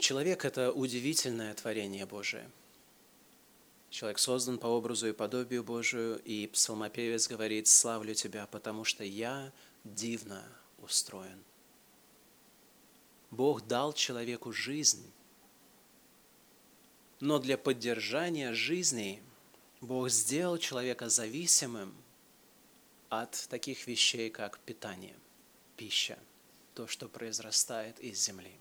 Человек – это удивительное творение Божие. Человек создан по образу и подобию Божию, и псалмопевец говорит «Славлю Тебя, потому что я дивно устроен». Бог дал человеку жизнь, но для поддержания жизни Бог сделал человека зависимым от таких вещей, как питание, пища, то, что произрастает из земли.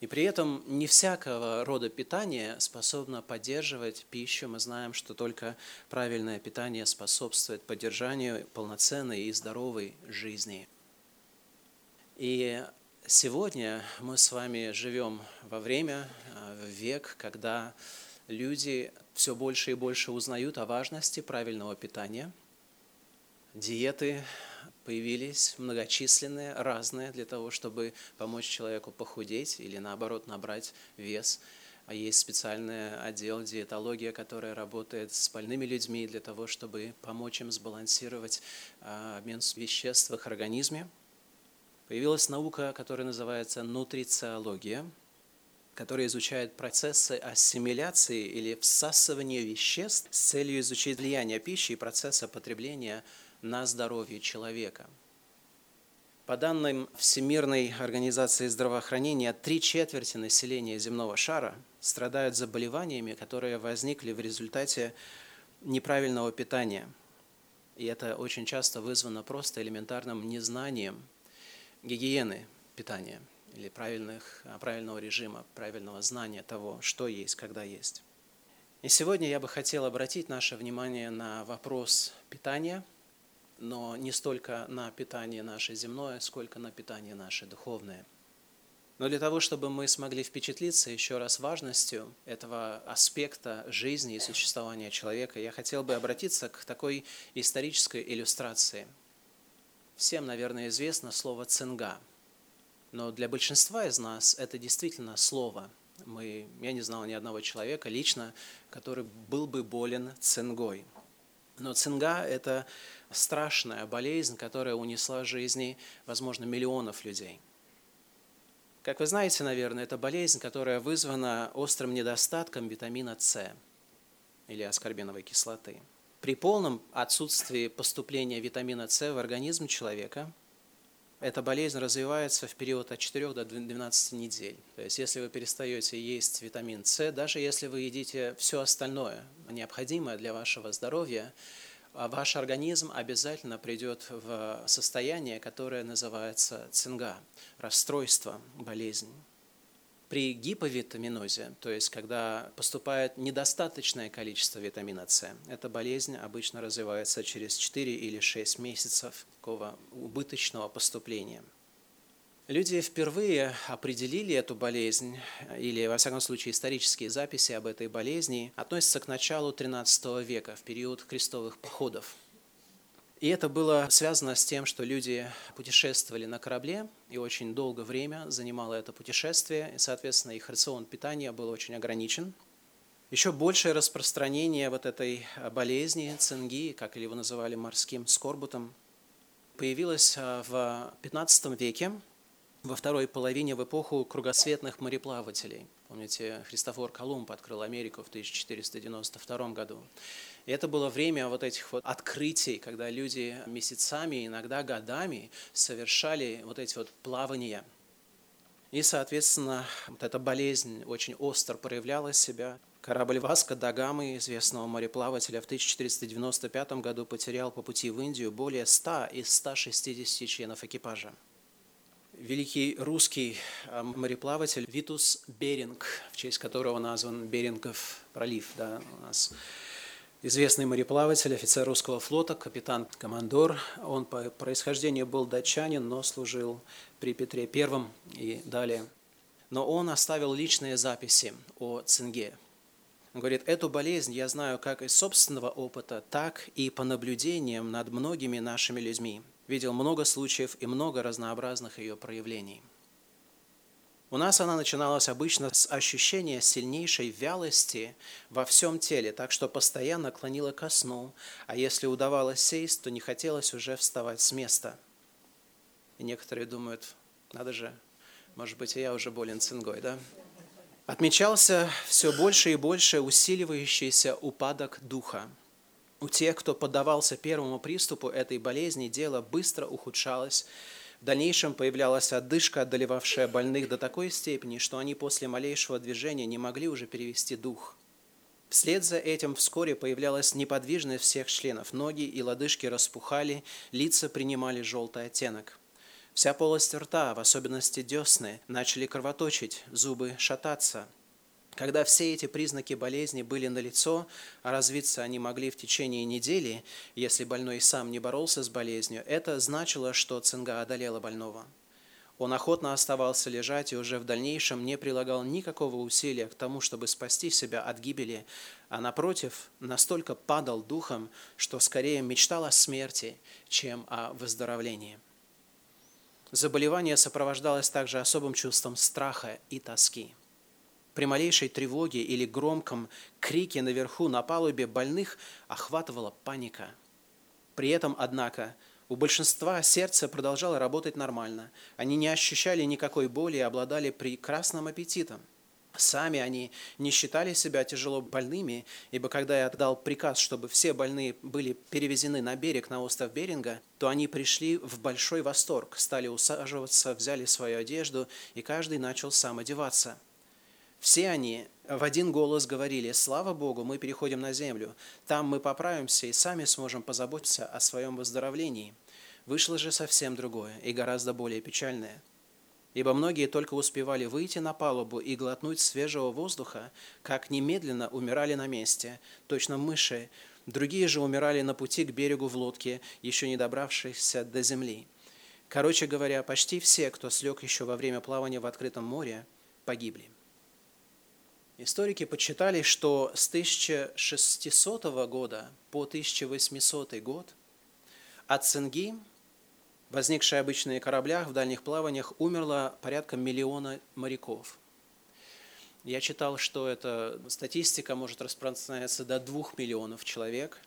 И при этом не всякого рода питание способно поддерживать пищу. Мы знаем, что только правильное питание способствует поддержанию полноценной и здоровой жизни. И сегодня мы с вами живем во время, э, в век, когда люди все больше и больше узнают о важности правильного питания. Диеты появились многочисленные, разные, для того, чтобы помочь человеку похудеть или наоборот набрать вес. А есть специальный отдел диетология, который работает с больными людьми для того, чтобы помочь им сбалансировать а, обмен веществ в их организме. Появилась наука, которая называется нутрициология, которая изучает процессы ассимиляции или всасывания веществ с целью изучить влияние пищи и процесса потребления на здоровье человека. По данным Всемирной организации здравоохранения, три четверти населения земного шара страдают заболеваниями, которые возникли в результате неправильного питания. И это очень часто вызвано просто элементарным незнанием гигиены питания или правильных, правильного режима, правильного знания того, что есть, когда есть. И сегодня я бы хотел обратить наше внимание на вопрос питания – но не столько на питание наше земное, сколько на питание наше духовное. Но для того, чтобы мы смогли впечатлиться еще раз важностью этого аспекта жизни и существования человека, я хотел бы обратиться к такой исторической иллюстрации. Всем, наверное, известно слово «цинга», но для большинства из нас это действительно слово. Мы, я не знал ни одного человека лично, который был бы болен цингой. Но цинга – это страшная болезнь, которая унесла жизни, возможно, миллионов людей. Как вы знаете, наверное, это болезнь, которая вызвана острым недостатком витамина С или аскорбиновой кислоты. При полном отсутствии поступления витамина С в организм человека эта болезнь развивается в период от 4 до 12 недель. То есть, если вы перестаете есть витамин С, даже если вы едите все остальное, необходимое для вашего здоровья, а ваш организм обязательно придет в состояние, которое называется цинга, расстройство, болезнь. При гиповитаминозе, то есть когда поступает недостаточное количество витамина С, эта болезнь обычно развивается через 4 или 6 месяцев такого убыточного поступления – Люди впервые определили эту болезнь, или, во всяком случае, исторические записи об этой болезни относятся к началу XIII века, в период крестовых походов. И это было связано с тем, что люди путешествовали на корабле, и очень долгое время занимало это путешествие, и, соответственно, их рацион питания был очень ограничен. Еще большее распространение вот этой болезни, цинги, как его называли морским скорбутом, появилось а, в XV веке, во второй половине в эпоху кругосветных мореплавателей. Помните, Христофор Колумб открыл Америку в 1492 году. И это было время вот этих вот открытий, когда люди месяцами, иногда годами совершали вот эти вот плавания. И, соответственно, вот эта болезнь очень остро проявляла себя. Корабль Васка Дагамы, известного мореплавателя, в 1495 году потерял по пути в Индию более 100 из 160 членов экипажа великий русский а, мореплаватель Витус Беринг, в честь которого назван Берингов пролив. Да, у нас известный мореплаватель, офицер русского флота, капитан-командор. Он по происхождению был датчанин, но служил при Петре I и далее. Но он оставил личные записи о цинге. Он говорит, эту болезнь я знаю как из собственного опыта, так и по наблюдениям над многими нашими людьми – видел много случаев и много разнообразных ее проявлений. У нас она начиналась обычно с ощущения сильнейшей вялости во всем теле, так что постоянно клонила ко сну, а если удавалось сесть, то не хотелось уже вставать с места. И некоторые думают, надо же, Может быть, и я уже болен цингой, да? Отмечался все больше и больше усиливающийся упадок духа. У тех, кто поддавался первому приступу этой болезни, дело быстро ухудшалось. В дальнейшем появлялась одышка, одолевавшая больных до такой степени, что они после малейшего движения не могли уже перевести дух. Вслед за этим вскоре появлялась неподвижность всех членов. Ноги и лодыжки распухали, лица принимали желтый оттенок. Вся полость рта, в особенности десны, начали кровоточить, зубы шататься. Когда все эти признаки болезни были налицо, а развиться они могли в течение недели, если больной сам не боролся с болезнью, это значило, что цинга одолела больного. Он охотно оставался лежать и уже в дальнейшем не прилагал никакого усилия к тому, чтобы спасти себя от гибели, а напротив, настолько падал духом, что скорее мечтал о смерти, чем о выздоровлении. Заболевание сопровождалось также особым чувством страха и тоски. При малейшей тревоге или громком крике наверху на палубе больных охватывала паника. При этом, однако, у большинства сердце продолжало работать нормально. Они не ощущали никакой боли и обладали прекрасным аппетитом. Сами они не считали себя тяжело больными, ибо когда я отдал приказ, чтобы все больные были перевезены на берег, на остров Беринга, то они пришли в большой восторг, стали усаживаться, взяли свою одежду, и каждый начал сам одеваться. Все они в один голос говорили, «Слава Богу, мы переходим на землю. Там мы поправимся и сами сможем позаботиться о своем выздоровлении». Вышло же совсем другое и гораздо более печальное. Ибо многие только успевали выйти на палубу и глотнуть свежего воздуха, как немедленно умирали на месте, точно мыши. Другие же умирали на пути к берегу в лодке, еще не добравшихся до земли. Короче говоря, почти все, кто слег еще во время плавания в открытом море, погибли. Историки подсчитали, что с 1600 года по 1800 год от цинги, возникшей обычно кораблях в дальних плаваниях, умерло порядка миллиона моряков. Я читал, что эта статистика может распространяться до двух миллионов человек.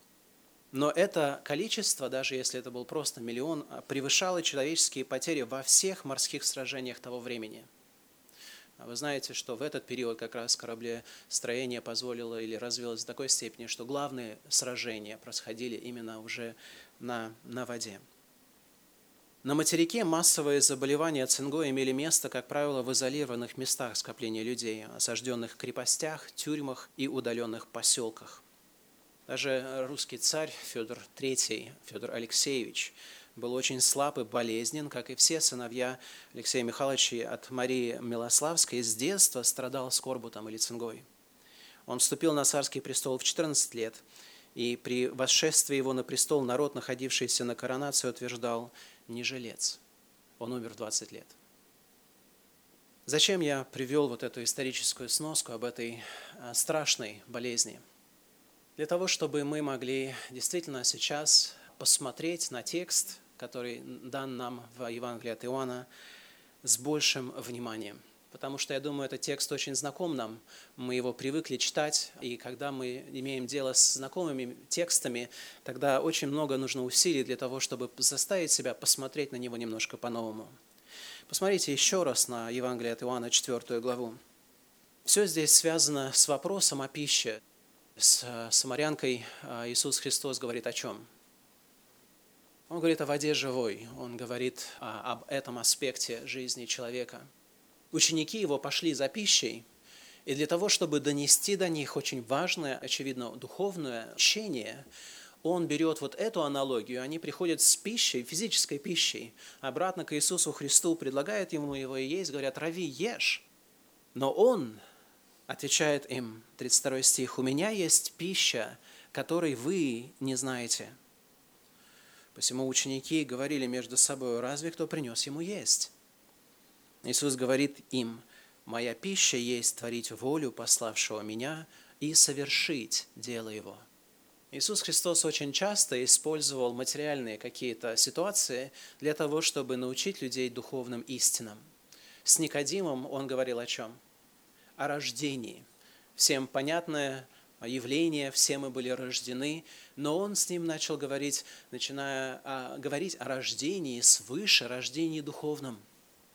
Но это количество, даже если это был просто миллион, превышало человеческие потери во всех морских сражениях того времени – а вы знаете, что в этот период как раз кораблестроение позволило или развилось до такой степени, что главные сражения происходили именно уже на, на воде. На материке массовые заболевания цингой имели место, как правило, в изолированных местах скопления людей, осажденных крепостях, тюрьмах и удаленных поселках. Даже русский царь Федор III, Федор Алексеевич, был очень слаб и болезнен, как и все сыновья Алексея Михайловича от Марии Милославской, с детства страдал скорбутом или цингой. Он вступил на царский престол в 14 лет, и при восшествии его на престол народ, находившийся на коронации, утверждал «не жилец». Он умер в 20 лет. Зачем я привел вот эту историческую сноску об этой а, страшной болезни? Для того, чтобы мы могли действительно сейчас посмотреть на текст, который дан нам в Евангелии от Иоанна, с большим вниманием. Потому что, я думаю, этот текст очень знаком нам, мы его привыкли читать, и когда мы имеем дело с знакомыми текстами, тогда очень много нужно усилий для того, чтобы заставить себя посмотреть на него немножко по-новому. Посмотрите еще раз на Евангелие от Иоанна, 4 главу. Все здесь связано с вопросом о пище. С самарянкой а, Иисус Христос говорит о чем? Он говорит о воде живой, он говорит а, об этом аспекте жизни человека. Ученики его пошли за пищей, и для того, чтобы донести до них очень важное, очевидно, духовное учение, он берет вот эту аналогию, они приходят с пищей, физической пищей, обратно к Иисусу Христу, предлагают ему его и есть, говорят, рави, ешь. Но он отвечает им, 32 стих, «У меня есть пища, которой вы не знаете». Посему ученики говорили между собой, разве кто принес ему есть? Иисус говорит им, «Моя пища есть творить волю пославшего меня и совершить дело его». Иисус Христос очень часто использовал материальные какие-то ситуации для того, чтобы научить людей духовным истинам. С Никодимом он говорил о чем? О рождении. Всем понятное явление, все мы были рождены, но он с ним начал говорить, начиная а, говорить о рождении свыше, рождении духовном.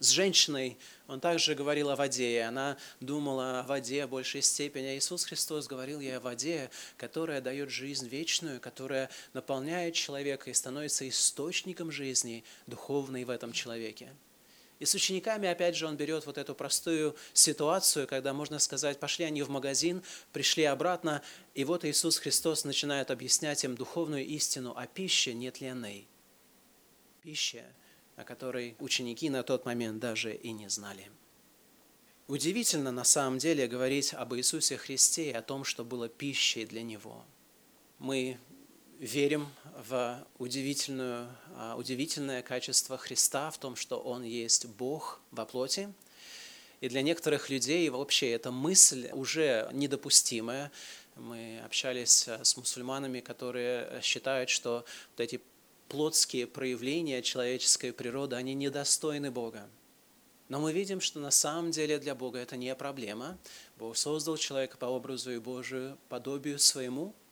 С женщиной он также говорил о воде, и она думала о воде в большей степени. А Иисус Христос говорил ей о воде, которая дает жизнь вечную, которая наполняет человека и становится источником жизни духовной в этом человеке. И с учениками, опять же, он берет вот эту простую ситуацию, когда можно сказать, пошли они в магазин, пришли обратно, и вот Иисус Христос начинает объяснять им духовную истину о пище нетленной. Пище, о которой ученики на тот момент даже и не знали. Удивительно на самом деле говорить об Иисусе Христе и о том, что было пищей для Него. Мы верим в удивительную, а, удивительное качество Христа, в том, что Он есть Бог во плоти. И для некоторых людей вообще эта мысль уже недопустимая. Мы общались а, с мусульманами, которые считают, что вот эти плотские проявления человеческой природы, они недостойны Бога. Но мы видим, что на самом деле для Бога это не проблема. Бог создал человека по образу и Божию подобию своему –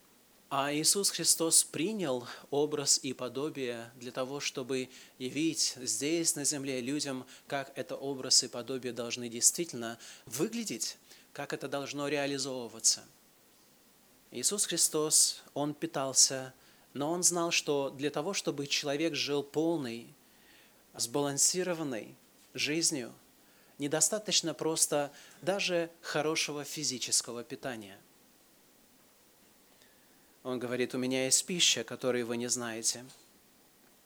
а Иисус Христос принял образ и подобие для того, чтобы явить здесь, на земле, людям, как это образ и подобие должны действительно выглядеть, как это должно реализовываться. Иисус Христос, Он питался, но Он знал, что для того, чтобы человек жил полной, сбалансированной жизнью, недостаточно просто даже хорошего физического питания – он говорит, у меня есть пища, которую вы не знаете.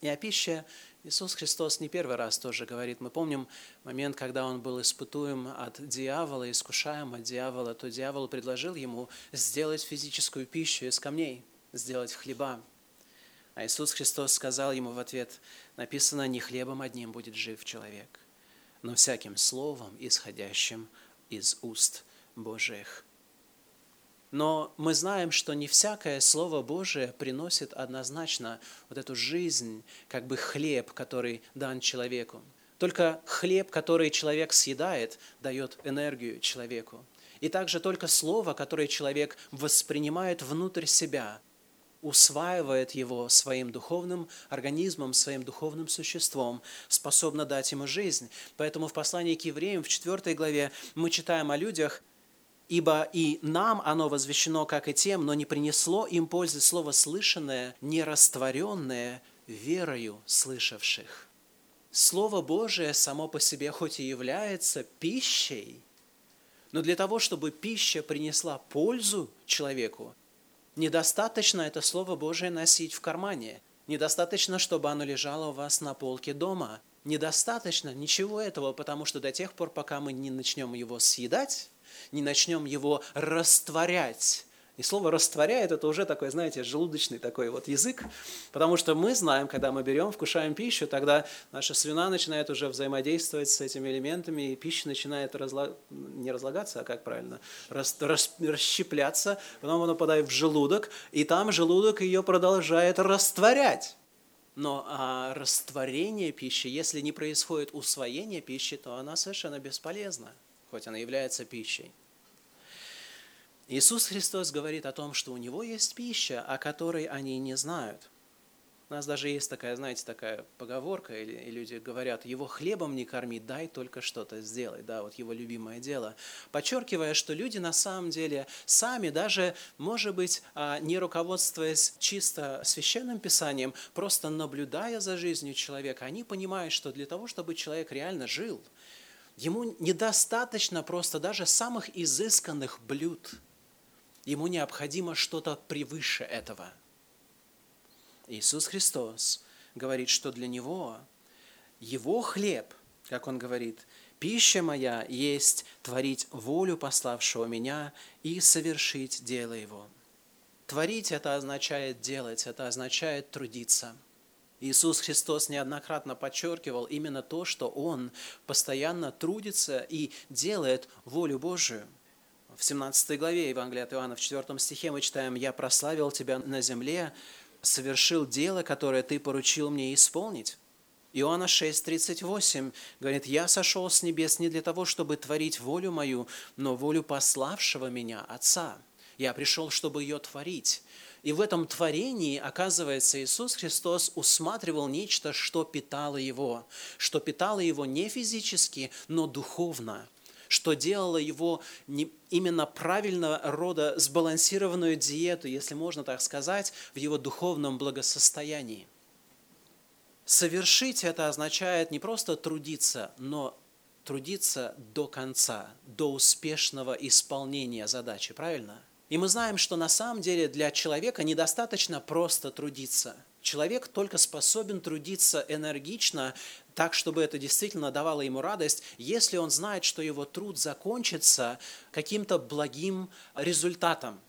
И о пище Иисус Христос не первый раз тоже говорит. Мы помним момент, когда он был испытуем от дьявола, искушаем от дьявола, то дьявол предложил ему сделать физическую пищу из камней, сделать хлеба. А Иисус Христос сказал ему в ответ, написано, не хлебом одним будет жив человек, но всяким словом, исходящим из уст Божьих. Но мы знаем, что не всякое Слово Божие приносит однозначно вот эту жизнь, как бы хлеб, который дан человеку. Только хлеб, который человек съедает, дает энергию человеку. И также только Слово, которое человек воспринимает внутрь себя, усваивает его своим духовным организмом, своим духовным существом, способно дать ему жизнь. Поэтому в послании к евреям в 4 главе мы читаем о людях, Ибо и нам оно возвещено, как и тем, но не принесло им пользы слово слышанное, не растворенное верою слышавших. Слово Божие само по себе хоть и является пищей, но для того, чтобы пища принесла пользу человеку, недостаточно это Слово Божие носить в кармане, недостаточно, чтобы оно лежало у вас на полке дома, недостаточно ничего этого, потому что до тех пор, пока мы не начнем его съедать, не начнем его растворять. И слово «растворяет» – это уже такой, знаете, желудочный такой вот язык, потому что мы знаем, когда мы берем, вкушаем пищу, тогда наша слюна начинает уже взаимодействовать с этими элементами, и пища начинает разла... не разлагаться, а как правильно, рас... Рас... расщепляться, потом она попадает в желудок, и там желудок ее продолжает растворять. Но а растворение пищи, если не происходит усвоение пищи, то она совершенно бесполезна хоть она является пищей. Иисус Христос говорит о том, что у Него есть пища, о которой они не знают. У нас даже есть такая, знаете, такая поговорка, или, и люди говорят, его хлебом не корми, дай только что-то сделать, да, вот его любимое дело. Подчеркивая, что люди на самом деле сами, даже, может быть, а, не руководствуясь чисто священным писанием, просто наблюдая за жизнью человека, они понимают, что для того, чтобы человек реально жил – Ему недостаточно просто даже самых изысканных блюд. Ему необходимо что-то превыше этого. Иисус Христос говорит, что для Него Его хлеб, как Он говорит, «Пища моя есть творить волю пославшего меня и совершить дело Его». Творить – это означает делать, это означает трудиться – Иисус Христос неоднократно подчеркивал именно то, что Он постоянно трудится и делает волю Божию. В 17 главе Евангелия от Иоанна, в 4 стихе мы читаем «Я прославил Тебя на земле, совершил дело, которое Ты поручил мне исполнить». Иоанна 6:38 говорит, «Я сошел с небес не для того, чтобы творить волю мою, но волю пославшего меня, Отца. Я пришел, чтобы ее творить». И в этом творении, оказывается, Иисус Христос усматривал нечто, что питало его, что питало его не физически, но духовно, что делало его не, именно правильного рода сбалансированную диету, если можно так сказать, в его духовном благосостоянии. Совершить это означает не просто трудиться, но трудиться до конца, до успешного исполнения задачи, правильно? И мы знаем, что на самом деле для человека недостаточно просто трудиться. Человек только способен трудиться энергично, так, чтобы это действительно давало ему радость, если он знает, что его труд закончится каким-то благим результатом.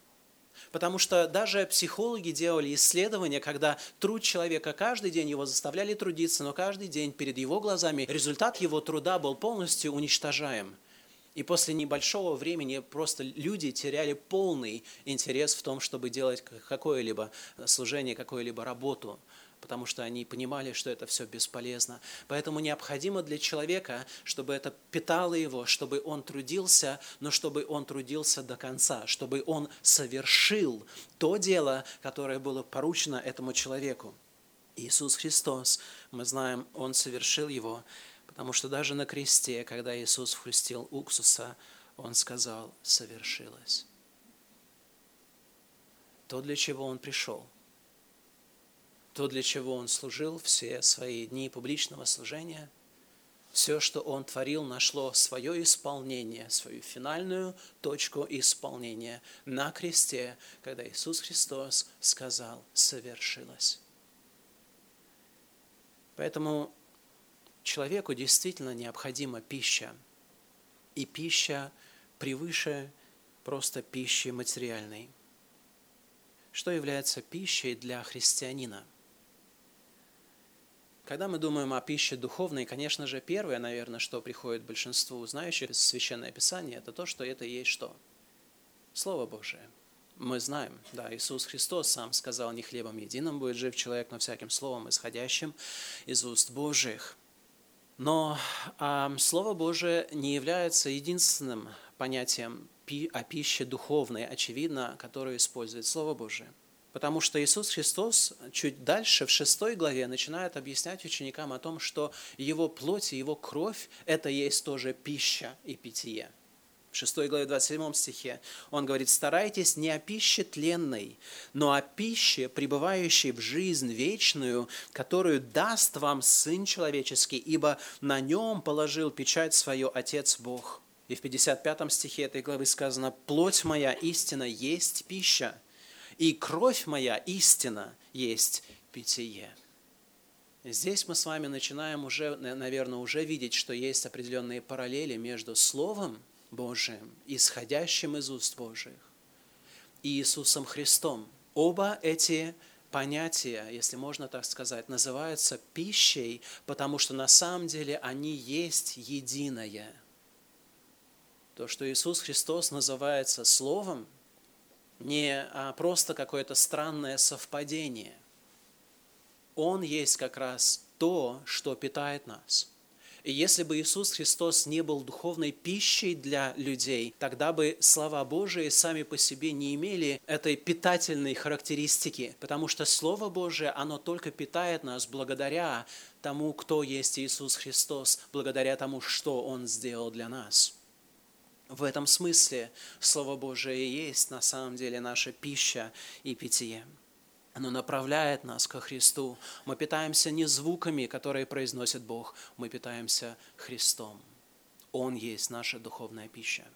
Потому что даже психологи делали исследования, когда труд человека каждый день его заставляли трудиться, но каждый день перед его глазами результат его труда был полностью уничтожаем – и после небольшого времени просто люди теряли полный интерес в том, чтобы делать какое-либо служение, какую-либо работу, потому что они понимали, что это все бесполезно. Поэтому необходимо для человека, чтобы это питало его, чтобы он трудился, но чтобы он трудился до конца, чтобы он совершил то дело, которое было поручено этому человеку. Иисус Христос, мы знаем, Он совершил его, Потому что даже на кресте, когда Иисус вхрустил уксуса, Он сказал, совершилось. То, для чего Он пришел, то, для чего Он служил все свои дни публичного служения, все, что Он творил, нашло свое исполнение, свою финальную точку исполнения на кресте, когда Иисус Христос сказал «совершилось». Поэтому человеку действительно необходима пища. И пища превыше просто пищи материальной. Что является пищей для христианина? Когда мы думаем о пище духовной, конечно же, первое, наверное, что приходит большинству знающих Священное Писание, это то, что это есть что? Слово Божие. Мы знаем, да, Иисус Христос сам сказал, не хлебом единым будет жив человек, но всяким словом, исходящим из уст Божьих – но э, Слово Божие не является единственным понятием о пище духовной, очевидно, которую использует Слово Божие. Потому что Иисус Христос чуть дальше, в шестой главе, начинает объяснять ученикам о том, что Его плоть и Его кровь – это есть тоже пища и питье. 6 главе 27 стихе он говорит, «Старайтесь не о пище тленной, но о пище, пребывающей в жизнь вечную, которую даст вам Сын Человеческий, ибо на нем положил печать свою Отец Бог». И в 55 стихе этой главы сказано, «Плоть моя истина есть пища, и кровь моя истина есть питье». Здесь мы с вами начинаем уже, наверное, уже видеть, что есть определенные параллели между Словом Божиим, исходящим из уст Божьих, и Иисусом Христом. Оба эти понятия, если можно так сказать, называются пищей, потому что на самом деле они есть единое. То, что Иисус Христос называется Словом, не а просто какое-то странное совпадение. Он есть как раз то, что питает нас – и если бы Иисус Христос не был духовной пищей для людей, тогда бы слова Божии сами по себе не имели этой питательной характеристики, потому что Слово Божие, оно только питает нас благодаря тому, кто есть Иисус Христос, благодаря тому, что Он сделал для нас. В этом смысле Слово Божие есть на самом деле наша пища и питье. Оно направляет нас ко Христу. Мы питаемся не звуками, которые произносит Бог, мы питаемся Христом. Он есть наша духовная пища.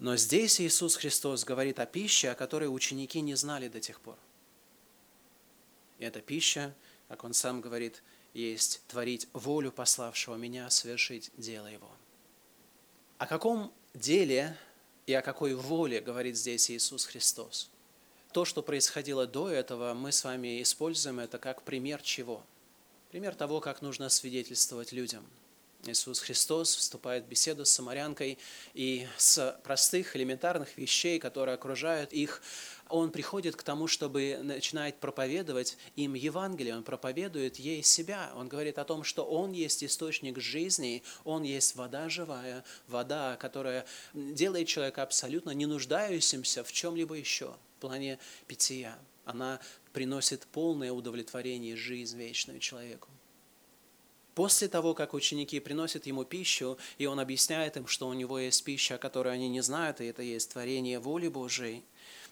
Но здесь Иисус Христос говорит о пище, о которой ученики не знали до тех пор. И эта пища, как Он сам говорит, есть творить волю пославшего меня, совершить дело Его. О каком деле и о какой воле говорит здесь Иисус Христос? То, что происходило до этого, мы с вами используем это как пример чего? Пример того, как нужно свидетельствовать людям. Иисус Христос вступает в беседу с самарянкой, и с простых элементарных вещей, которые окружают их, он приходит к тому, чтобы начинать проповедовать им Евангелие, он проповедует ей себя, он говорит о том, что он есть источник жизни, он есть вода живая, вода, которая делает человека абсолютно не нуждающимся в чем-либо еще в плане питья. Она приносит полное удовлетворение жизнь вечную человеку. После того, как ученики приносят ему пищу, и он объясняет им, что у него есть пища, которую они не знают, и это есть творение воли Божией,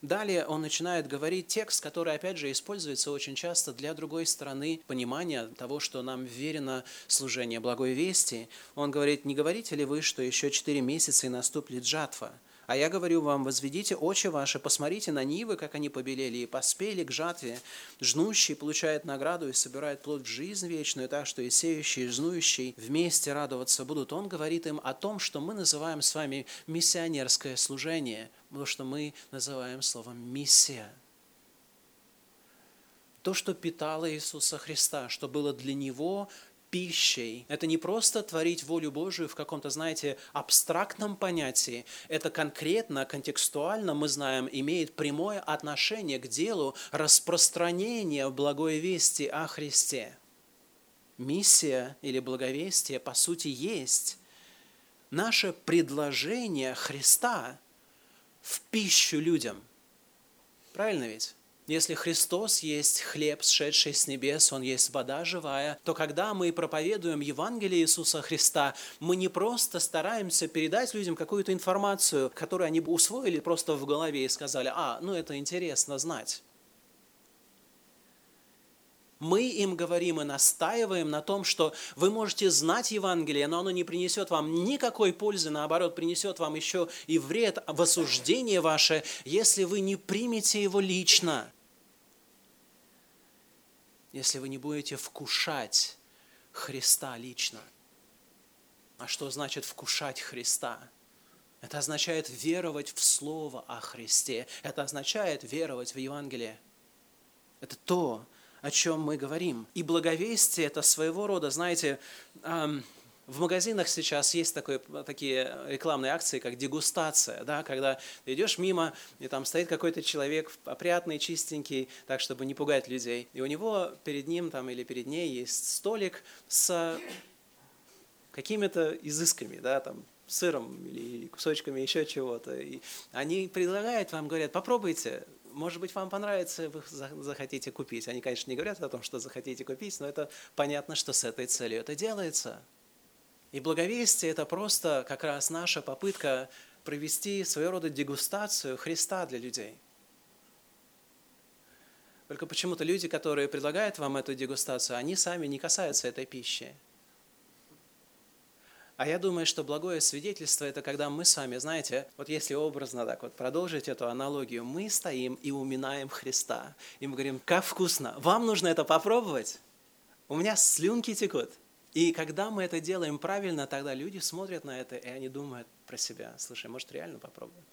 Далее он начинает говорить текст, который, опять же, используется очень часто для другой стороны понимания того, что нам верено служение благой вести. Он говорит, не говорите ли вы, что еще четыре месяца и наступит жатва? А я говорю вам, возведите очи ваши, посмотрите на нивы, как они побелели, и поспели к жатве. Жнущий получает награду и собирает плод в жизнь вечную, так что и сеющий, и жнующий вместе радоваться будут. Он говорит им о том, что мы называем с вами миссионерское служение, потому что мы называем словом «миссия». То, что питало Иисуса Христа, что было для Него пищей. Это не просто творить волю Божию в каком-то, знаете, абстрактном понятии. Это конкретно, контекстуально, мы знаем, имеет прямое отношение к делу распространения благой вести о Христе. Миссия или благовестие, по сути, есть наше предложение Христа в пищу людям. Правильно ведь? Если Христос есть хлеб, сшедший с небес, Он есть вода живая, то когда мы проповедуем Евангелие Иисуса Христа, мы не просто стараемся передать людям какую-то информацию, которую они бы усвоили просто в голове и сказали, а, ну это интересно знать. Мы им говорим и настаиваем на том, что вы можете знать Евангелие, но оно не принесет вам никакой пользы, наоборот, принесет вам еще и вред в осуждение ваше, если вы не примете его лично если вы не будете вкушать Христа лично. А что значит вкушать Христа? Это означает веровать в Слово о Христе. Это означает веровать в Евангелие. Это то, о чем мы говорим. И благовестие – это своего рода, знаете, эм, в магазинах сейчас есть такое, такие рекламные акции, как дегустация, да, когда ты идешь мимо, и там стоит какой-то человек опрятный, чистенький, так, чтобы не пугать людей. И у него перед ним там, или перед ней есть столик с какими-то изысками, да, там, сыром или кусочками еще чего-то. И они предлагают вам, говорят, попробуйте, может быть, вам понравится, вы захотите купить. Они, конечно, не говорят о том, что захотите купить, но это понятно, что с этой целью это делается. И благовестие – это просто как раз наша попытка провести своего рода дегустацию Христа для людей. Только почему-то люди, которые предлагают вам эту дегустацию, они сами не касаются этой пищи. А я думаю, что благое свидетельство – это когда мы с вами, знаете, вот если образно так вот продолжить эту аналогию, мы стоим и уминаем Христа. И мы говорим, как вкусно, вам нужно это попробовать? У меня слюнки текут – и когда мы это делаем правильно, тогда люди смотрят на это, и они думают про себя, слушай, может реально попробовать?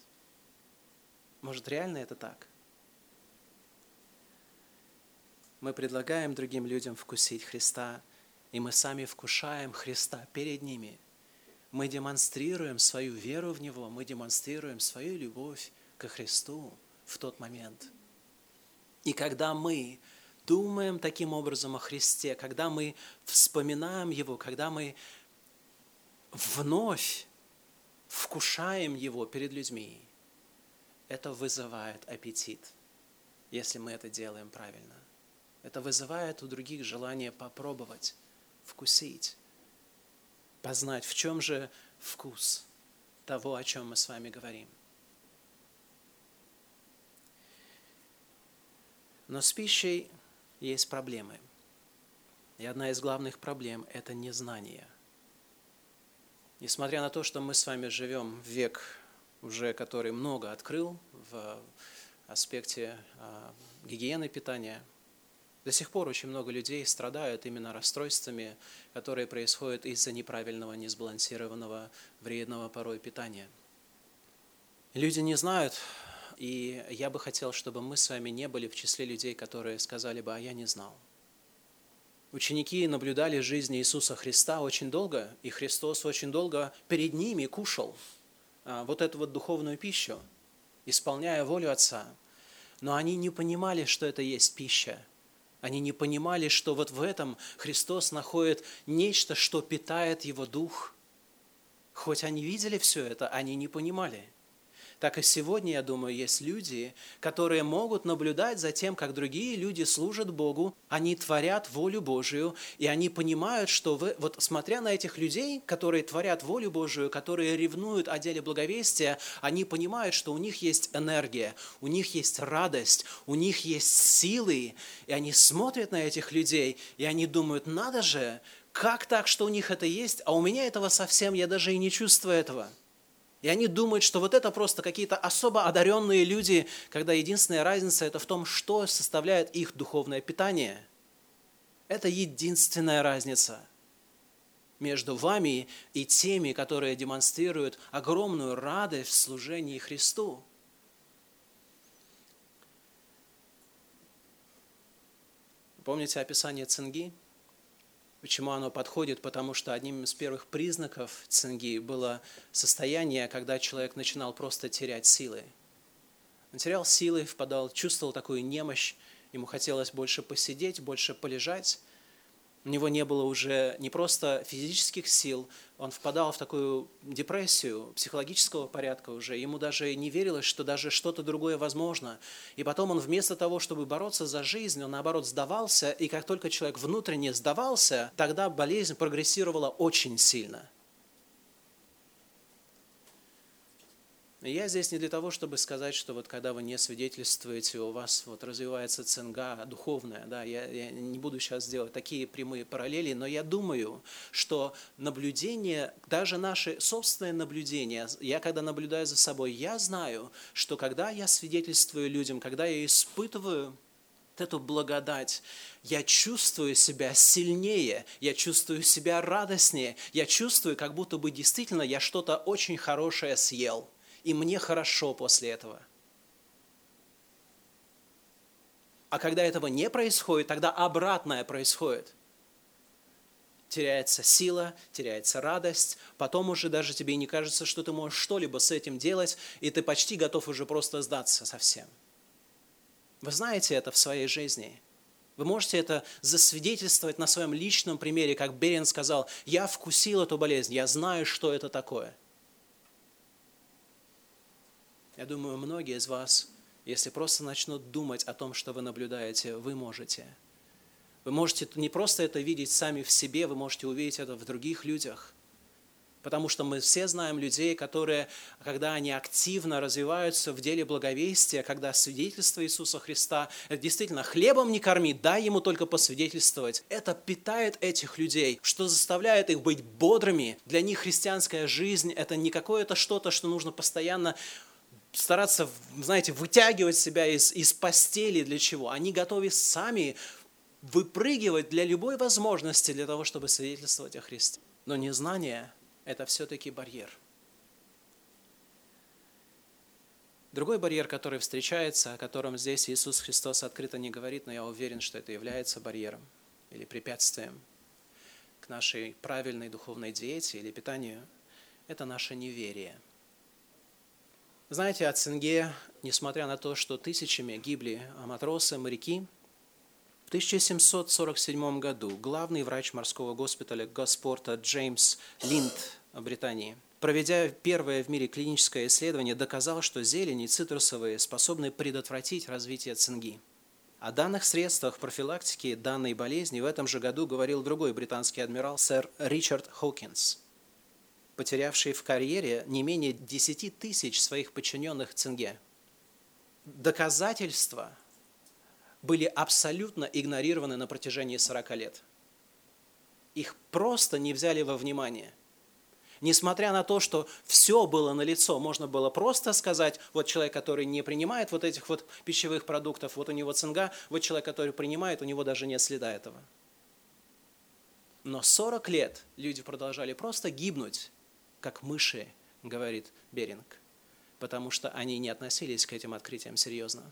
Может реально это так? Мы предлагаем другим людям вкусить Христа, и мы сами вкушаем Христа перед ними. Мы демонстрируем свою веру в Него, мы демонстрируем свою любовь к Христу в тот момент. И когда мы думаем таким образом о Христе, когда мы вспоминаем Его, когда мы вновь вкушаем Его перед людьми, это вызывает аппетит, если мы это делаем правильно. Это вызывает у других желание попробовать, вкусить, познать, в чем же вкус того, о чем мы с вами говорим. Но с пищей есть проблемы. И одна из главных проблем – это незнание. Несмотря на то, что мы с вами живем в век, уже который много открыл в аспекте а, гигиены питания, до сих пор очень много людей страдают именно расстройствами, которые происходят из-за неправильного, несбалансированного, вредного порой питания. Люди не знают и я бы хотел, чтобы мы с вами не были в числе людей, которые сказали бы, а я не знал. Ученики наблюдали жизнь Иисуса Христа очень долго, и Христос очень долго перед ними кушал а, вот эту вот духовную пищу, исполняя волю Отца. Но они не понимали, что это есть пища. Они не понимали, что вот в этом Христос находит нечто, что питает его дух. Хоть они видели все это, они не понимали – так и сегодня, я думаю, есть люди, которые могут наблюдать за тем, как другие люди служат Богу, они творят волю Божию, и они понимают, что вы, вот смотря на этих людей, которые творят волю Божию, которые ревнуют о деле благовестия, они понимают, что у них есть энергия, у них есть радость, у них есть силы, и они смотрят на этих людей, и они думают, надо же, как так, что у них это есть, а у меня этого совсем, я даже и не чувствую этого – и они думают, что вот это просто какие-то особо одаренные люди, когда единственная разница это в том, что составляет их духовное питание. Это единственная разница между вами и теми, которые демонстрируют огромную радость в служении Христу. Помните описание цинги? Почему оно подходит? Потому что одним из первых признаков цинги было состояние, когда человек начинал просто терять силы. Он терял силы, впадал, чувствовал такую немощь, ему хотелось больше посидеть, больше полежать, у него не было уже не просто физических сил, он впадал в такую депрессию психологического порядка уже. Ему даже не верилось, что даже что-то другое возможно. И потом он вместо того, чтобы бороться за жизнь, он наоборот сдавался. И как только человек внутренне сдавался, тогда болезнь прогрессировала очень сильно – Я здесь не для того, чтобы сказать, что вот когда вы не свидетельствуете, у вас вот развивается ценга духовная. Да, я, я не буду сейчас делать такие прямые параллели, но я думаю, что наблюдение, даже наши собственные наблюдения, я когда наблюдаю за собой, я знаю, что когда я свидетельствую людям, когда я испытываю эту благодать, я чувствую себя сильнее, я чувствую себя радостнее, я чувствую, как будто бы действительно я что-то очень хорошее съел – и мне хорошо после этого. А когда этого не происходит, тогда обратное происходит. Теряется сила, теряется радость, потом уже даже тебе не кажется, что ты можешь что-либо с этим делать, и ты почти готов уже просто сдаться совсем. Вы знаете это в своей жизни. Вы можете это засвидетельствовать на своем личном примере, как Берин сказал, я вкусил эту болезнь, я знаю, что это такое. Я думаю, многие из вас, если просто начнут думать о том, что вы наблюдаете, вы можете. Вы можете не просто это видеть сами в себе, вы можете увидеть это в других людях. Потому что мы все знаем людей, которые, когда они активно развиваются в деле благовестия, когда свидетельство Иисуса Христа, действительно хлебом не корми, дай ему только посвидетельствовать. Это питает этих людей, что заставляет их быть бодрыми. Для них христианская жизнь – это не какое-то что-то, что нужно постоянно стараться, знаете, вытягивать себя из, из постели для чего? Они готовы сами выпрыгивать для любой возможности для того, чтобы свидетельствовать о Христе. Но незнание – это все-таки барьер. Другой барьер, который встречается, о котором здесь Иисус Христос открыто не говорит, но я уверен, что это является барьером или препятствием к нашей правильной духовной диете или питанию, это наше неверие – знаете, о Цинге, несмотря на то, что тысячами гибли матросы, моряки, в 1747 году главный врач морского госпиталя Госпорта Джеймс Линд Британии, проведя первое в мире клиническое исследование, доказал, что зелени цитрусовые способны предотвратить развитие цинги. О данных средствах профилактики данной болезни в этом же году говорил другой британский адмирал сэр Ричард Хокинс – потерявший в карьере не менее 10 тысяч своих подчиненных цинге. Доказательства были абсолютно игнорированы на протяжении 40 лет. Их просто не взяли во внимание. Несмотря на то, что все было налицо, можно было просто сказать, вот человек, который не принимает вот этих вот пищевых продуктов, вот у него цинга, вот человек, который принимает, у него даже нет следа этого. Но 40 лет люди продолжали просто гибнуть как мыши, говорит Беринг, потому что они не относились к этим открытиям серьезно.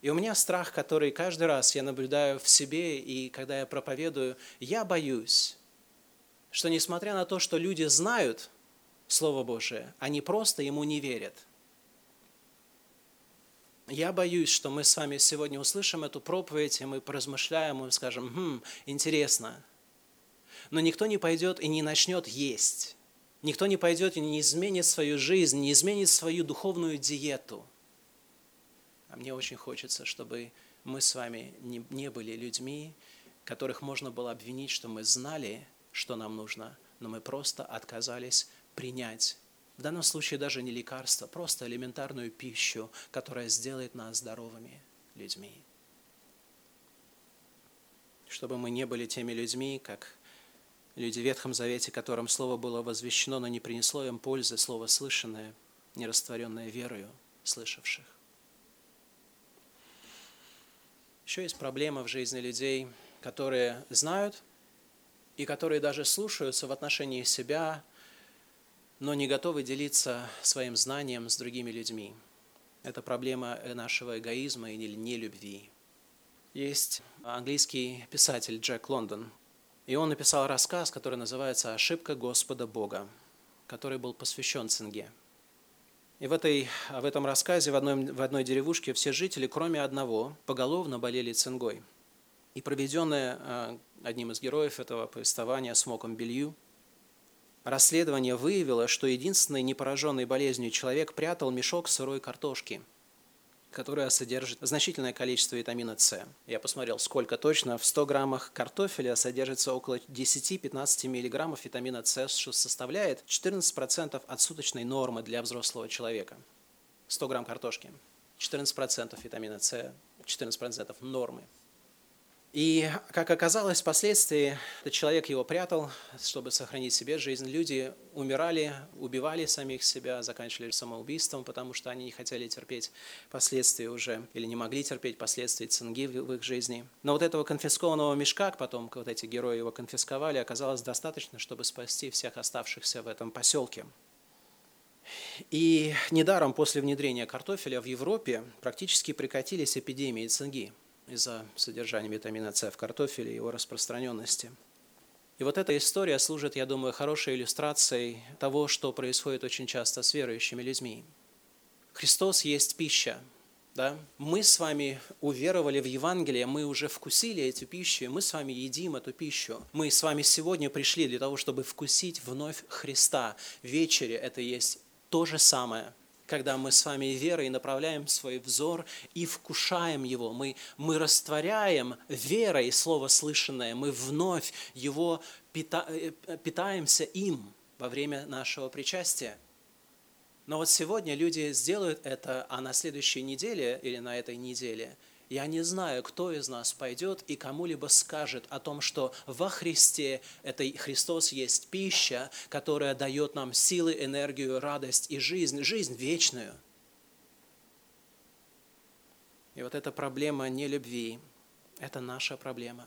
И у меня страх, который каждый раз я наблюдаю в себе, и когда я проповедую, я боюсь, что несмотря на то, что люди знают Слово Божие, они просто ему не верят. Я боюсь, что мы с вами сегодня услышим эту проповедь, и мы поразмышляем, и скажем, хм, интересно. Но никто не пойдет и не начнет есть. Никто не пойдет и не изменит свою жизнь, не изменит свою духовную диету. А мне очень хочется, чтобы мы с вами не, не были людьми, которых можно было обвинить, что мы знали, что нам нужно, но мы просто отказались принять в данном случае даже не лекарство, просто элементарную пищу, которая сделает нас здоровыми людьми. Чтобы мы не были теми людьми, как люди в Ветхом Завете, которым Слово было возвещено, но не принесло им пользы, Слово слышанное, не растворенное верою слышавших. Еще есть проблема в жизни людей, которые знают и которые даже слушаются в отношении себя, но не готовы делиться своим знанием с другими людьми. Это проблема нашего эгоизма и нелюбви. Есть английский писатель Джек Лондон, и он написал рассказ, который называется «Ошибка Господа Бога», который был посвящен цинге. И в, этой, в этом рассказе в одной, в одной деревушке все жители, кроме одного, поголовно болели цингой. И проведенное а, одним из героев этого повествования смоком белью – Расследование выявило, что единственный непораженный болезнью человек прятал мешок сырой картошки, которая содержит значительное количество витамина С. Я посмотрел, сколько точно. В 100 граммах картофеля содержится около 10-15 миллиграммов витамина С, что составляет 14% от суточной нормы для взрослого человека. 100 грамм картошки. 14% витамина С, 14% нормы. И, как оказалось, впоследствии этот человек его прятал, чтобы сохранить себе жизнь. Люди умирали, убивали самих себя, заканчивали самоубийством, потому что они не хотели терпеть последствия уже, или не могли терпеть последствий цинги в их жизни. Но вот этого конфискованного мешка, потом вот эти герои его конфисковали, оказалось достаточно, чтобы спасти всех оставшихся в этом поселке. И недаром после внедрения картофеля в Европе практически прекратились эпидемии цинги – из-за содержания витамина С в картофеле и его распространенности. И вот эта история служит, я думаю, хорошей иллюстрацией того, что происходит очень часто с верующими людьми. Христос есть пища. Да? Мы с вами уверовали в Евангелие, мы уже вкусили эту пищу, мы с вами едим эту пищу. Мы с вами сегодня пришли для того, чтобы вкусить вновь Христа. Вечере это есть то же самое – когда мы с вами верой направляем свой взор и вкушаем его. Мы, мы растворяем верой слово слышанное, мы вновь его пита, э, питаемся им во время нашего причастия. Но вот сегодня люди сделают это, а на следующей неделе или на этой неделе – я не знаю, кто из нас пойдет и кому-либо скажет о том, что во Христе это Христос есть пища, которая дает нам силы, энергию, радость и жизнь, жизнь вечную. И вот эта проблема не любви, это наша проблема.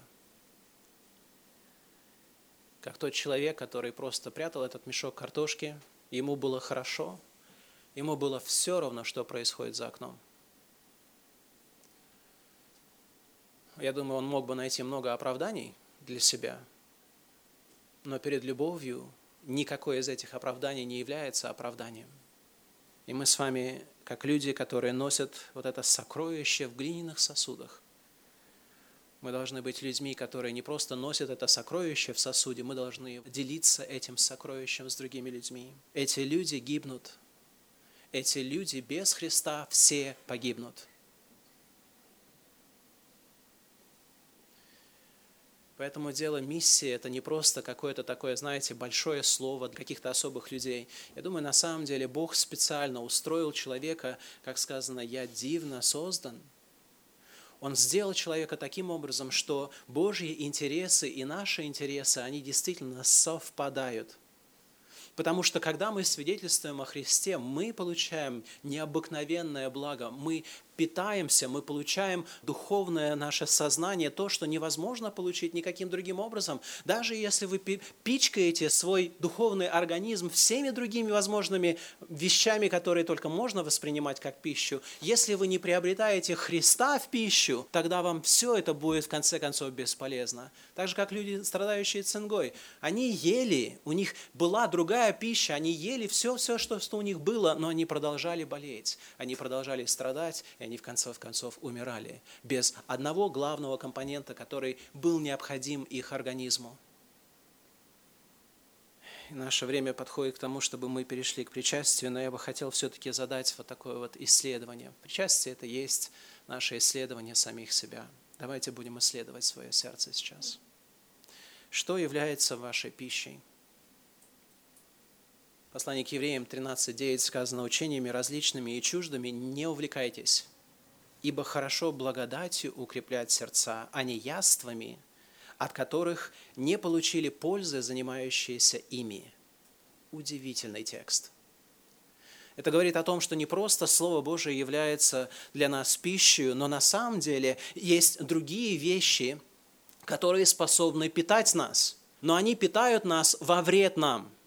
Как тот человек, который просто прятал этот мешок картошки, ему было хорошо, ему было все равно, что происходит за окном – я думаю, он мог бы найти много оправданий для себя, но перед любовью никакое из этих оправданий не является оправданием. И мы с вами, как люди, которые носят вот это сокровище в глиняных сосудах, мы должны быть людьми, которые не просто носят это сокровище в сосуде, мы должны делиться этим сокровищем с другими людьми. Эти люди гибнут. Эти люди без Христа все погибнут. Поэтому дело миссии – это не просто какое-то такое, знаете, большое слово каких-то особых людей. Я думаю, на самом деле Бог специально устроил человека, как сказано, «я дивно создан». Он сделал человека таким образом, что Божьи интересы и наши интересы, они действительно совпадают. Потому что когда мы свидетельствуем о Христе, мы получаем необыкновенное благо, мы питаемся, мы получаем духовное наше сознание, то, что невозможно получить никаким другим образом. Даже если вы пичкаете свой духовный организм всеми другими возможными вещами, которые только можно воспринимать как пищу, если вы не приобретаете Христа в пищу, тогда вам все это будет в конце концов бесполезно. Так же, как люди, страдающие цингой. Они ели, у них была другая пища, они ели все-все, что, что у них было, но они продолжали болеть, они продолжали страдать, и они в конце концов умирали без одного главного компонента, который был необходим их организму. И наше время подходит к тому, чтобы мы перешли к причастию, но я бы хотел все-таки задать вот такое вот исследование. Причастие – это есть наше исследование самих себя. Давайте будем исследовать свое сердце сейчас. Что является вашей пищей? Послание к евреям 13.9 сказано, учениями различными и чуждыми не увлекайтесь, ибо хорошо благодатью укреплять сердца, а не яствами, от которых не получили пользы занимающиеся ими. Удивительный текст. Это говорит о том, что не просто Слово Божие является для нас пищей, но на самом деле есть другие вещи, которые способны питать нас. Но они питают нас во вред нам –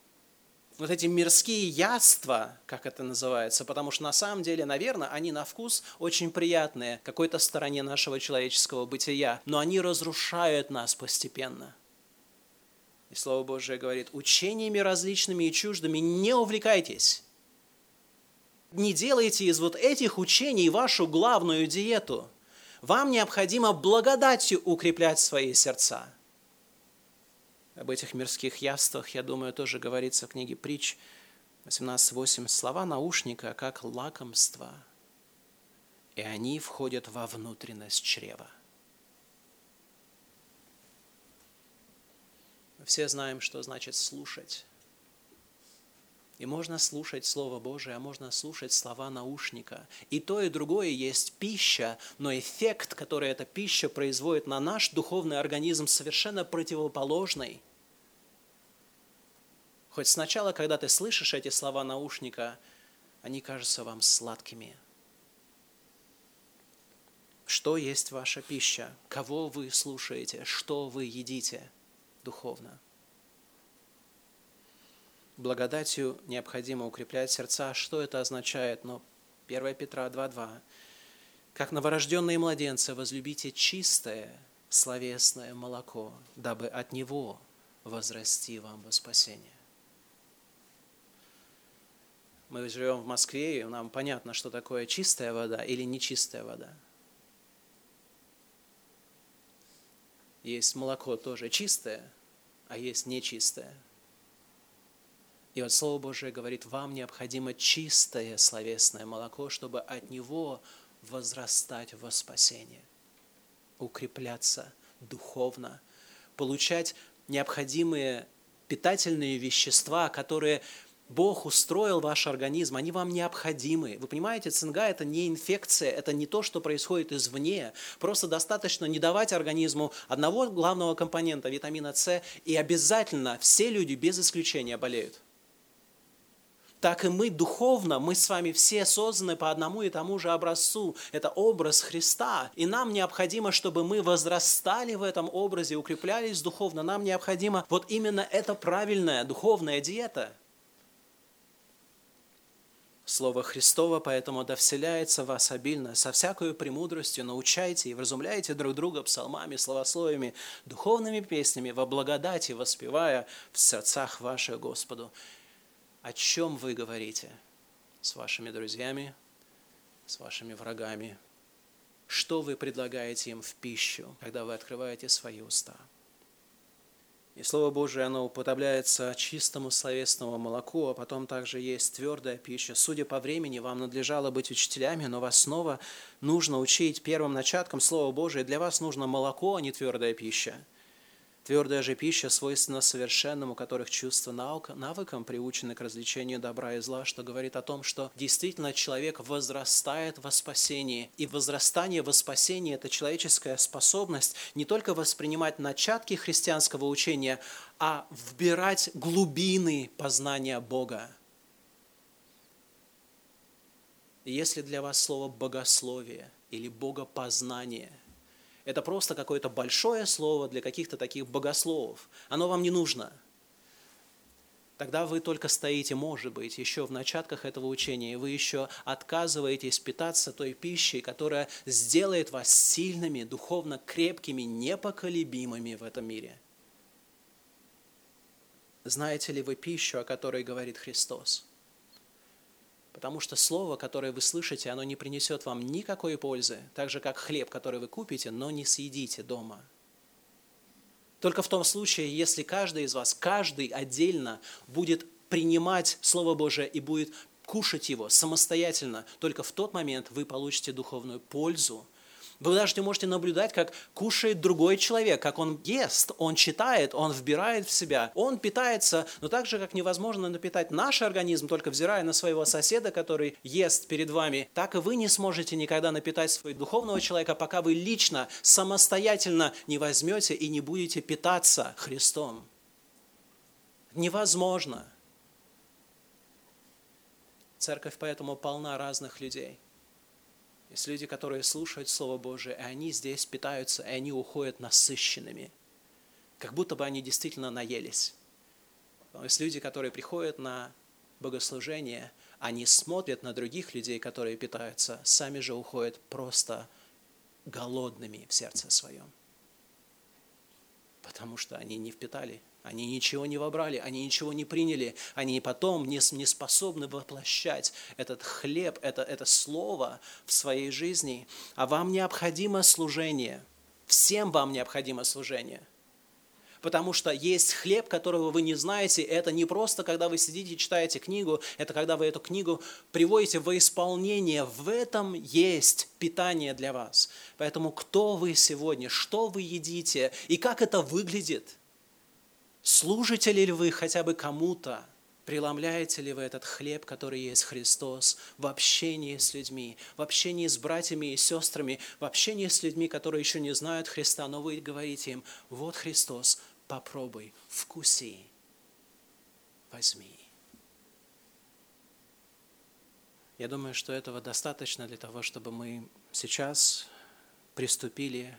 вот эти мирские яства, как это называется, потому что на самом деле, наверное, они на вкус очень приятные какой-то стороне нашего человеческого бытия, но они разрушают нас постепенно. И Слово Божие говорит, учениями различными и чуждыми не увлекайтесь. Не делайте из вот этих учений вашу главную диету. Вам необходимо благодатью укреплять свои сердца – об этих мирских яствах, я думаю, тоже говорится в книге притч 18.8. Слова наушника, как лакомство, и они входят во внутренность чрева. Все знаем, что значит слушать. И можно слушать Слово Божие, а можно слушать слова наушника. И то, и другое есть пища, но эффект, который эта пища производит на наш духовный организм, совершенно противоположный. Хоть сначала, когда ты слышишь эти слова наушника, они кажутся вам сладкими. Что есть ваша пища? Кого вы слушаете? Что вы едите духовно? Благодатью необходимо укреплять сердца. Что это означает? Ну, 1 Петра 2.2. «Как новорожденные младенцы возлюбите чистое словесное молоко, дабы от него возрасти вам во спасение». Мы живем в Москве, и нам понятно, что такое чистая вода или нечистая вода. Есть молоко тоже чистое, а есть нечистое – и вот Слово Божие говорит, вам необходимо чистое словесное молоко, чтобы от него возрастать во спасение, укрепляться духовно, получать необходимые питательные вещества, которые Бог устроил ваш организм, они вам необходимы. Вы понимаете, цинга – это не инфекция, это не то, что происходит извне. Просто достаточно не давать организму одного главного компонента, витамина С, и обязательно все люди без исключения болеют так и мы духовно, мы с вами все созданы по одному и тому же образцу. Это образ Христа. И нам необходимо, чтобы мы возрастали в этом образе, укреплялись духовно. Нам необходимо вот именно эта правильная духовная диета. Слово Христово поэтому да вселяется в вас обильно, со всякою премудростью научайте и вразумляйте друг друга псалмами, словословиями, духовными песнями, во благодати воспевая в сердцах ваших Господу о чем вы говорите с вашими друзьями, с вашими врагами, что вы предлагаете им в пищу, когда вы открываете свои уста. И Слово Божие, оно уподобляется чистому словесному молоку, а потом также есть твердая пища. Судя по времени, вам надлежало быть учителями, но вас снова нужно учить первым начатком Слова Божия. Для вас нужно молоко, а не твердая пища – Твердая же пища свойственна совершенному, у которых чувства наука, навыкам приучены к развлечению добра и зла, что говорит о том, что действительно человек возрастает во спасении. И возрастание во спасении – это человеческая способность не только воспринимать начатки христианского учения, а вбирать глубины познания Бога. И если для вас слово «богословие» или «богопознание» – это просто какое-то большое слово для каких-то таких богословов, оно вам не нужно – тогда вы только стоите, может быть, еще в начатках этого учения, и вы еще отказываетесь питаться той пищей, которая сделает вас сильными, духовно крепкими, непоколебимыми в этом мире. Знаете ли вы пищу, о которой говорит Христос? Потому что слово, которое вы слышите, оно не принесет вам никакой пользы, так же как хлеб, который вы купите, но не съедите дома – только в том случае, если каждый из вас, каждый отдельно будет принимать Слово Божие и будет кушать его самостоятельно, только в тот момент вы получите духовную пользу вы даже не можете наблюдать, как кушает другой человек, как он ест, он читает, он вбирает в себя, он питается, но так же, как невозможно напитать наш организм, только взирая на своего соседа, который ест перед вами, так и вы не сможете никогда напитать своего духовного человека, пока вы лично, самостоятельно не возьмете и не будете питаться Христом. Невозможно. Церковь поэтому полна разных людей. Есть люди, которые слушают Слово Божие, и они здесь питаются, и они уходят насыщенными, как будто бы они действительно наелись. Есть люди, которые приходят на богослужение, они смотрят на других людей, которые питаются, сами же уходят просто голодными в сердце своем, потому что они не впитали они ничего не вобрали, они ничего не приняли, они потом не, не способны воплощать этот хлеб, это, это слово в своей жизни. А вам необходимо служение. Всем вам необходимо служение. Потому что есть хлеб, которого вы не знаете. Это не просто, когда вы сидите и читаете книгу, это когда вы эту книгу приводите в исполнение. В этом есть питание для вас. Поэтому кто вы сегодня, что вы едите и как это выглядит – Служите ли вы хотя бы кому-то? Преломляете ли вы этот хлеб, который есть Христос, в общении с людьми, в общении с братьями и сестрами, в общении с людьми, которые еще не знают Христа, но вы говорите им, вот Христос, попробуй, вкуси, возьми. Я думаю, что этого достаточно для того, чтобы мы сейчас приступили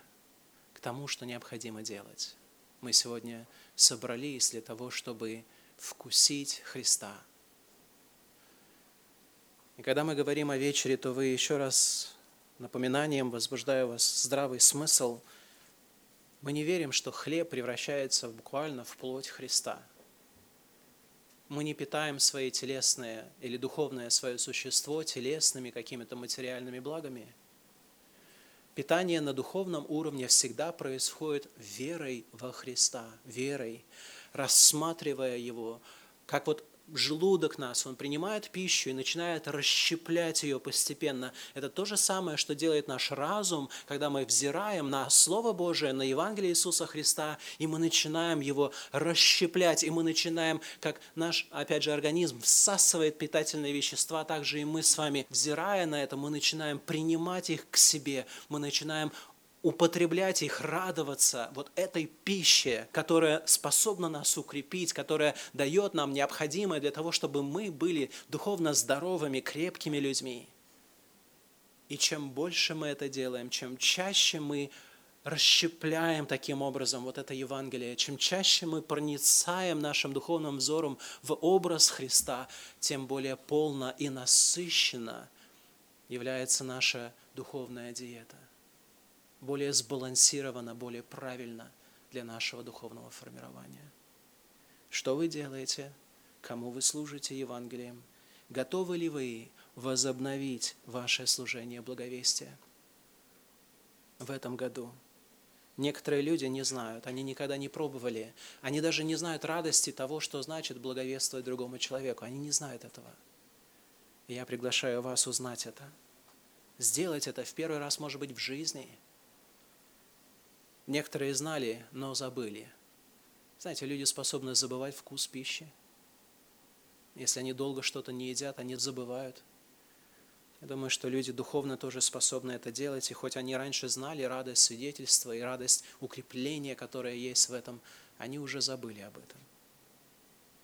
к тому, что необходимо делать. Мы сегодня собрались для того, чтобы вкусить Христа. И когда мы говорим о вечере, то вы еще раз напоминанием, возбуждаю вас здравый смысл. Мы не верим, что хлеб превращается буквально в плоть Христа. Мы не питаем свои телесное или духовное свое существо телесными какими-то материальными благами – Питание на духовном уровне всегда происходит верой во Христа, верой, рассматривая Его, как вот желудок нас, он принимает пищу и начинает расщеплять ее постепенно. Это то же самое, что делает наш разум, когда мы взираем на Слово Божие, на Евангелие Иисуса Христа, и мы начинаем его расщеплять, и мы начинаем, как наш, опять же, организм всасывает питательные вещества, также и мы с вами, взирая на это, мы начинаем принимать их к себе, мы начинаем употреблять их, радоваться вот этой пище, которая способна нас укрепить, которая дает нам необходимое для того, чтобы мы были духовно здоровыми, крепкими людьми. И чем больше мы это делаем, чем чаще мы расщепляем таким образом вот это Евангелие, чем чаще мы проницаем нашим духовным взором в образ Христа, тем более полно и насыщенно является наша духовная диета более сбалансировано, более правильно для нашего духовного формирования. Что вы делаете? Кому вы служите Евангелием? Готовы ли вы возобновить ваше служение благовестия в этом году? Некоторые люди не знают, они никогда не пробовали, они даже не знают радости того, что значит благовествовать другому человеку. Они не знают этого. Я приглашаю вас узнать это. Сделать это в первый раз, может быть, в жизни – Некоторые знали, но забыли. Знаете, люди способны забывать вкус пищи. Если они долго что-то не едят, они забывают. Я думаю, что люди духовно тоже способны это делать, и хоть они раньше знали радость свидетельства и радость укрепления, которая есть в этом, они уже забыли об этом.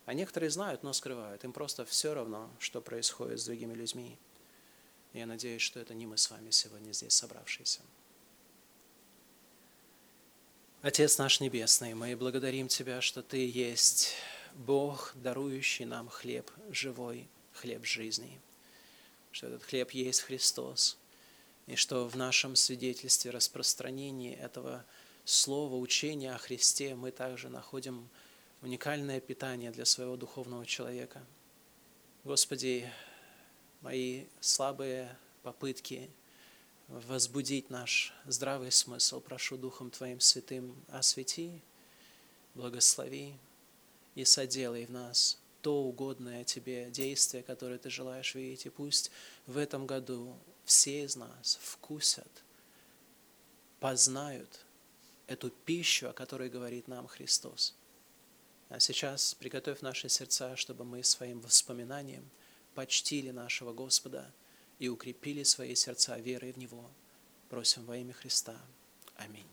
А некоторые знают, но скрывают. Им просто все равно, что происходит с другими людьми. Я надеюсь, что это не мы с вами сегодня здесь собравшиеся. Отец наш Небесный, мы благодарим Тебя, что Ты есть Бог, дарующий нам хлеб живой, хлеб жизни, что этот хлеб есть Христос, и что в нашем свидетельстве распространении этого слова, учения о Христе мы также находим уникальное питание для своего духовного человека. Господи, мои слабые попытки – возбудить наш здравый смысл. Прошу Духом Твоим Святым, освети, благослови и соделай в нас то угодное Тебе действие, которое Ты желаешь видеть. И пусть в этом году все из нас вкусят, познают эту пищу, о которой говорит нам Христос. А сейчас приготовь наши сердца, чтобы мы своим воспоминанием почтили нашего Господа – и укрепили свои сердца верой в Него. Просим во имя Христа. Аминь.